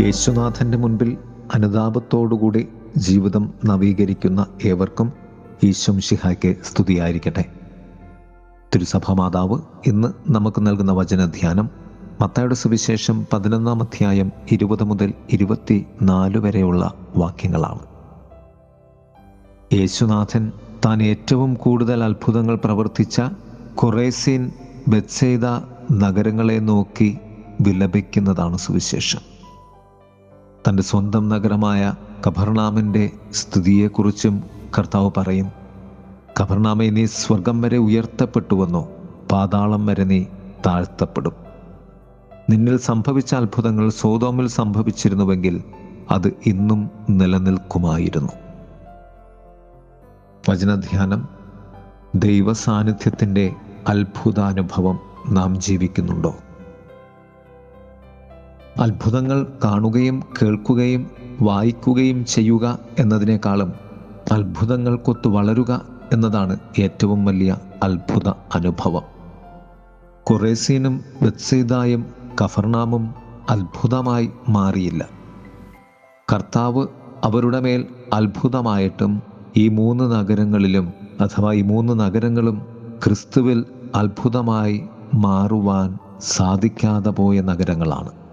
യേശുനാഥന്റെ മുൻപിൽ അനുതാപത്തോടുകൂടി ജീവിതം നവീകരിക്കുന്ന ഏവർക്കും ഈശ്വം ഷിഹായ്ക്ക് സ്തുതിയായിരിക്കട്ടെ. തിരുസഭ മാതാവ് ഇന്ന് നമുക്ക് നൽകുന്ന വചനധ്യാനം മത്തായുടെ സുവിശേഷം പതിനൊന്നാം അധ്യായം ഇരുപത് മുതൽ ഇരുപത്തി നാല് വരെയുള്ള വാക്യങ്ങളാണ്. യേശുനാഥൻ താൻ ഏറ്റവും കൂടുതൽ അത്ഭുതങ്ങൾ പ്രവർത്തിച്ച കൊറേസീൻ ബെത്സൈദ നഗരങ്ങളെ നോക്കി വിലപിക്കുന്നതാണ് സുവിശേഷം. തന്റെ സ്വന്തം നഗരമായ കബർനാമിന്റെ സ്ഥിതിയെക്കുറിച്ചും കർത്താവ് പറയും. കബർനാമെ നീ സ്വർഗം വരെ ഉയർത്തപ്പെട്ടുവെന്നോ പാതാളം വരെ നീ താഴ്ത്തപ്പെടും. നിന്നിൽ സംഭവിച്ച അത്ഭുതങ്ങൾ സോതോമിൽ സംഭവിച്ചിരുന്നുവെങ്കിൽ അത് ഇന്നും നിലനിൽക്കുമായിരുന്നു. വചനധ്യാനം. ദൈവ സാന്നിധ്യത്തിന്റെ അത്ഭുതാനുഭവം നാം ജീവിക്കുന്നുണ്ടോ? അത്ഭുതങ്ങൾ കാണുകയും കേൾക്കുകയും വായിക്കുകയും ചെയ്യുക എന്നതിനേക്കാളും അത്ഭുതങ്ങൾക്കൊത്ത് വളരുക എന്നതാണ് ഏറ്റവും വലിയ അത്ഭുത അനുഭവം. കുറേസീനും ബത്സീദായും കഫർനാമും അത്ഭുതമായി മാറിയില്ല. കർത്താവ് അവരുടെ മേൽ അത്ഭുതമായിട്ടും ഈ മൂന്ന് നഗരങ്ങളിലും അഥവാ ഈ മൂന്ന് നഗരങ്ങളും ക്രിസ്തുവിൽ അത്ഭുതമായി മാറുവാൻ സാധിക്കാതെ പോയ നഗരങ്ങളാണ്.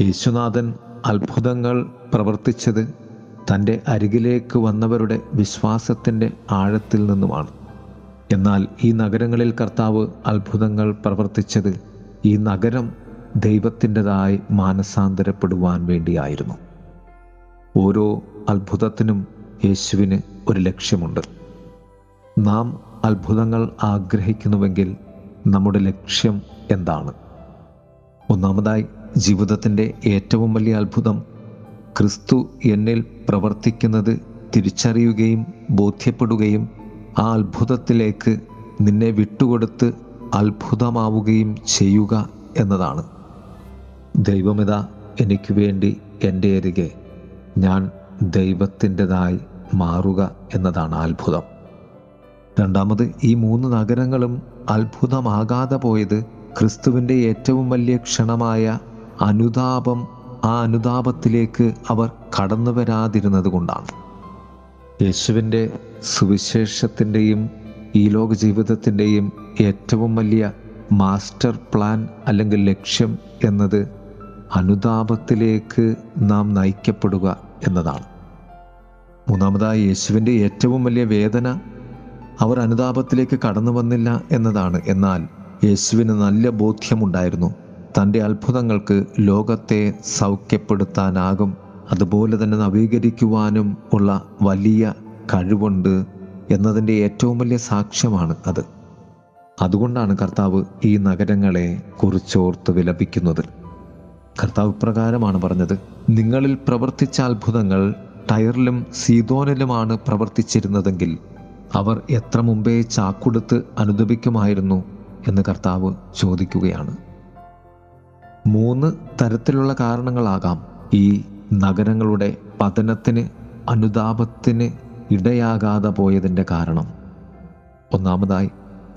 യേശുനാഥൻ അത്ഭുതങ്ങൾ പ്രവർത്തിച്ചത് തന്റെ അരികിലേക്ക് വന്നവരുടെ വിശ്വാസത്തിന്റെ ആഴത്തിൽ നിന്നുമാണ്. എന്നാൽ ഈ നഗരങ്ങളിൽ കർത്താവ് അത്ഭുതങ്ങൾ പ്രവർത്തിച്ചത് ഈ നഗരം ദൈവത്തിന്റെതായി മാനസാന്തരപ്പെടുവാൻ വേണ്ടിയായിരുന്നു. ഓരോ അത്ഭുതത്തിനും യേശുവിന് ഒരു ലക്ഷ്യമുണ്ട്. നാം അത്ഭുതങ്ങൾ ആഗ്രഹിക്കുന്നുവെങ്കിൽ നമ്മുടെ ലക്ഷ്യം എന്താണ്? ഒന്നാമതായി ജീവിതത്തിന്റെ ഏറ്റവും വലിയ അത്ഭുതം ക്രിസ്തു എന്നിൽ പ്രവർത്തിക്കുന്നത് തിരിച്ചറിയുകയും ബോധ്യപ്പെടുകയും ആ അത്ഭുതത്തിലേക്ക് നിന്നെ വിട്ടുകൊടുത്ത് അത്ഭുതമാവുകയും ചെയ്യുക എന്നതാണ്. ദൈവമിത എനിക്ക് വേണ്ടി എന്റെ അരികെ ഞാൻ ദൈവത്തിന്റെതായി മാറുക എന്നതാണ് അത്ഭുതം. രണ്ടാമത് ഈ മൂന്ന് നഗരങ്ങളും അത്ഭുതമാകാതെ പോയത് ക്രിസ്തുവിന്റെ ഏറ്റവും വലിയ ക്ഷണമായ അനുതാപം ആ അനുതാപത്തിലേക്ക് അവർ കടന്നു വരാതിരുന്നത് കൊണ്ടാണ്. യേശുവിന്റെ സുവിശേഷത്തിന്റെയും ഈ ലോക ജീവിതത്തിന്റെയും ഏറ്റവും വലിയ മാസ്റ്റർ പ്ലാൻ അല്ലെങ്കിൽ ലക്ഷ്യം എന്നത് അനുതാപത്തിലേക്ക് നാം നയിക്കപ്പെടുക എന്നതാണ്. മൂന്നാമതായി യേശുവിന്റെ ഏറ്റവും വലിയ വേദന അവർ അനുതാപത്തിലേക്ക് കടന്നു വന്നില്ല എന്നതാണ്. എന്നാൽ യേശുവിന് നല്ല ബോധ്യമുണ്ടായിരുന്നു. തന്റെ അത്ഭുതങ്ങൾക്ക് ലോകത്തെ സൗഖ്യപ്പെടുത്താനാകും. അതുപോലെ തന്നെ നവീകരിക്കുവാനും ഉള്ള വലിയ കഴിവുണ്ട് എന്നതിന്റെ ഏറ്റവും വലിയ സാക്ഷ്യമാണ് അത്. അതുകൊണ്ടാണ് കർത്താവ് ഈ നഗരങ്ങളെ കുറിച്ചോർത്ത് വിലപിക്കുന്നത്. കർത്താവ് പ്രകാരമാണ് പറഞ്ഞത് നിങ്ങളിൽ പ്രവർത്തിച്ച അത്ഭുതങ്ങൾ ടയറിലും സീതോനിലുമാണ് പ്രവർത്തിച്ചിരുന്നതെങ്കിൽ അവർ എത്ര മുമ്പേ ചാക്കുടുത്ത് അനുദപിക്കുമായിരുന്നു? എന്ന് കർത്താവ് ചോദിക്കുകയാണ്. മൂന്ന് തരത്തിലുള്ള കാരണങ്ങളാകാം. ഈ നഗരങ്ങളുടെ പതനത്തിന് അനുതാപത്തിന് ഇടയാകാതെ പോയതിന്റെ കാരണം. ഒന്നാമതായി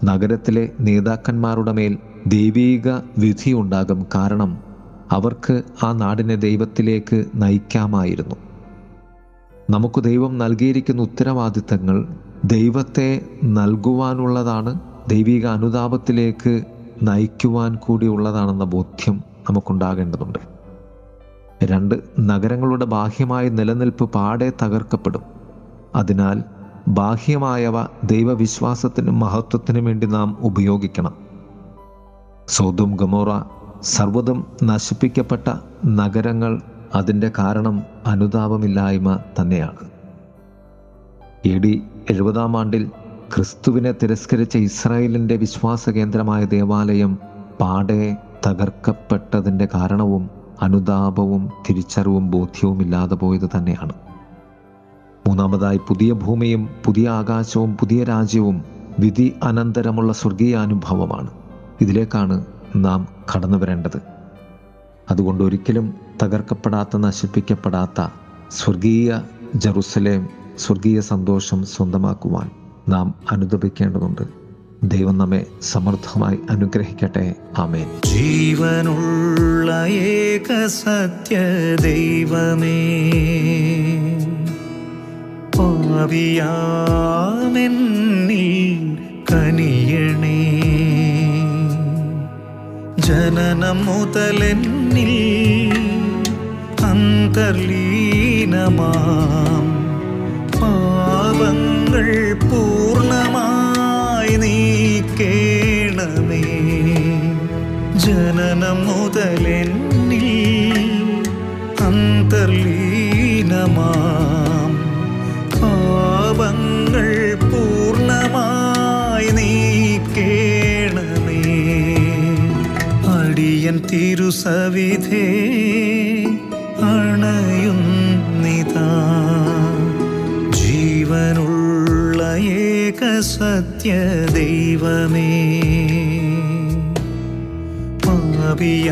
നഗരത്തിലെ നേതാക്കന്മാരുടെ മേൽ ദൈവീക വിധി ഉണ്ടാകും കാരണം അവർക്ക് ആ നാടിനെ ദൈവത്തിലേക്ക് നയിക്കാമായിരുന്നു. നമുക്ക് ദൈവം നൽകിയിരിക്കുന്ന ഉത്തരവാദിത്തങ്ങൾ ദൈവത്തെ നൽകുവാനുള്ളതാണ് ദൈവിക അനുതാപത്തിലേക്ക് നയിക്കുവാൻ കൂടിയുള്ളതാണെന്ന ബോധ്യം നമുക്കുണ്ടാകേണ്ടതുണ്ട്. രണ്ട് നഗരങ്ങളുടെ ബാഹ്യമായ നിലനിൽപ്പ് പാടെ തകർക്കപ്പെടും. അതിനാൽ ബാഹ്യമായവ ദൈവവിശ്വാസത്തിനും മഹത്വത്തിനും വേണ്ടി നാം ഉപയോഗിക്കണം. സോതും ഗമോറ സർവതും നശിപ്പിക്കപ്പെട്ട നഗരങ്ങൾ അതിന്റെ കാരണം അനുതാപമില്ലായ്മ തന്നെയാണ്. എ ഡി എഴുപതാം ആണ്ടിൽ ക്രിസ്തുവിനെ തിരസ്കരിച്ച ഇസ്രായേലിന്റെ വിശ്വാസ കേന്ദ്രമായ ദേവാലയം പാടെ തകർക്കപ്പെട്ടതിന്റെ കാരണവും അനുതാപവും തിരിച്ചറിവും ബോധ്യവും ഇല്ലാതെ പോയത് തന്നെയാണ്. മൂന്നാമതായി പുതിയ ഭൂമിയും പുതിയ ആകാശവും പുതിയ രാജ്യവും വിധി അനന്തരമുള്ള സ്വർഗീയ അനുഭവമാണ്. ഇതിലേക്കാണ് നാം കടന്നു വരേണ്ടത്. അതുകൊണ്ട് ഒരിക്കലും തകർക്കപ്പെടാത്ത നശിപ്പിക്കപ്പെടാത്ത സ്വർഗീയ ജറുസലേം സ്വർഗീയ സന്തോഷം സ്വന്തമാക്കുവാൻ നാം അനുദപിക്കേണ്ടതുണ്ട്. ദൈവം നമ്മെ സമൃദ്ധമായി അനുഗ്രഹിക്കട്ടെ. ആമേൻ. ജീവനുള്ള ഏക സത്യ ദൈവമേ. പാവിയാമെന്നിൽ കനിയണേ. ജനനം മുതലെന്നിൽ അന്തർലീനമാം. പാപങ്ങൾ ജനനം മുതലെന്നിൽ അന്തർലീനമാം. പാപങ്ങൾ നീ നീക്കേണമേ അടിയൻ തിരുസവിധേ അണയുന്നിതാ ജീവനുള്ള ഏക സത്യ ദൈവമേ. പാപിയാമെന്നിൽ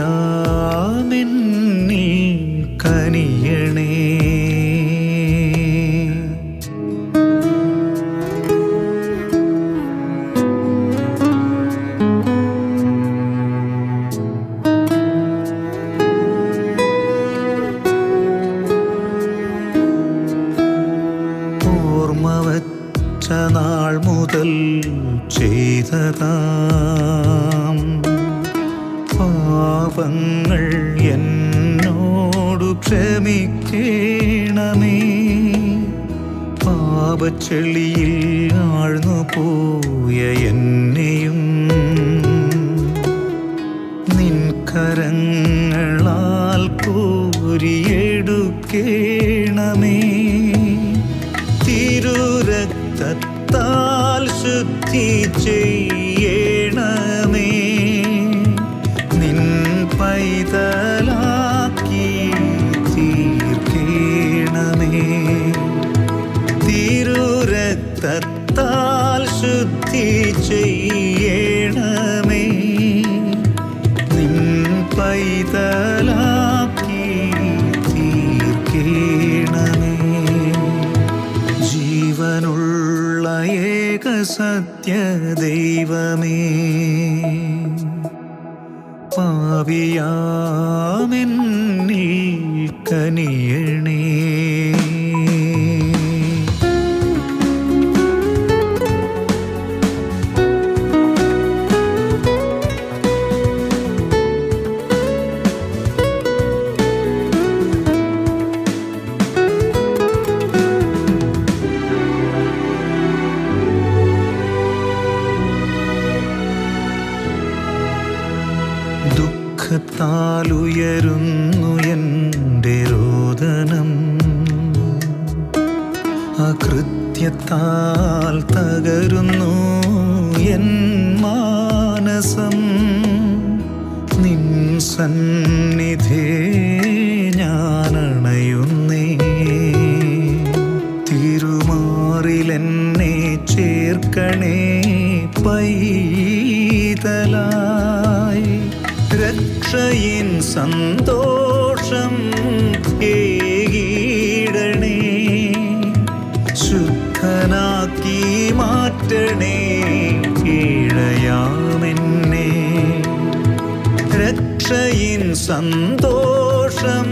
കനിയണേ. മുതൽ ചെയ്തതാം. പാപങ്ങൾ എന്നോടു ക്ഷമിക്കണമേ. പാപച്ചെളിയിൽ ആഴ്ന്നു പോയ എന്നെയും നിൻ ഏക സത്യ ദൈവമേ. പാവിയാമെന്നിൽ കനിയണേ. ദുഃഖത്താലുയരുന്നു എന്റെ രോദനം. അകൃത്യത്താൽ തകരുന്നു എൻ മാനസം. നിൻ സന്നിധേ രക്ഷയിൻ സന്തോഷം ഏകീടണേ. ശുദ്ധനാക്കി മാറ്റണേ കീഴയാമെന്നെ രക്ഷയിൻ സന്തോഷം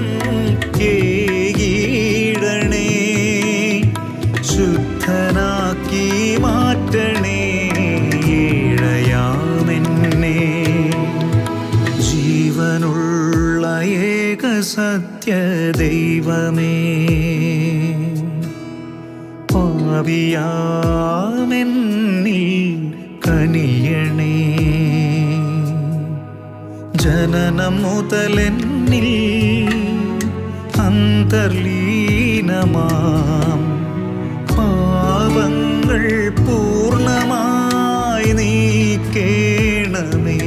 ഏക സത്യ ദൈവമേ പാവിയാമെന്നിൽ കനിയണേ. ജനനം മുതലെന്നിൽ അന്തർലീനമാം. പാവങ്ങൾ പൂർണമായി നീക്കേണമേ.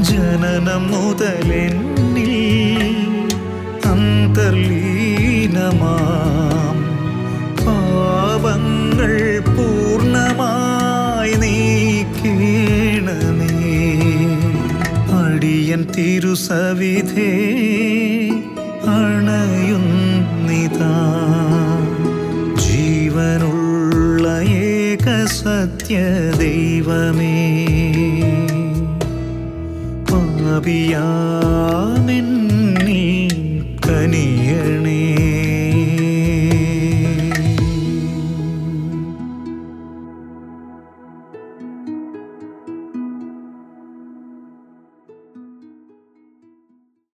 ജനനം മുതലെന്നിൽ അന്തർലീനമാം പാപങ്ങൾ പൂർണമായി നീക്കണമേ. അടിയൻ തിരുസവിധേ അണയുന്നിതാ. ജീവനുള്ള ഏക സത്യ ദൈവമേ. പാപിയാമെന്നിൽ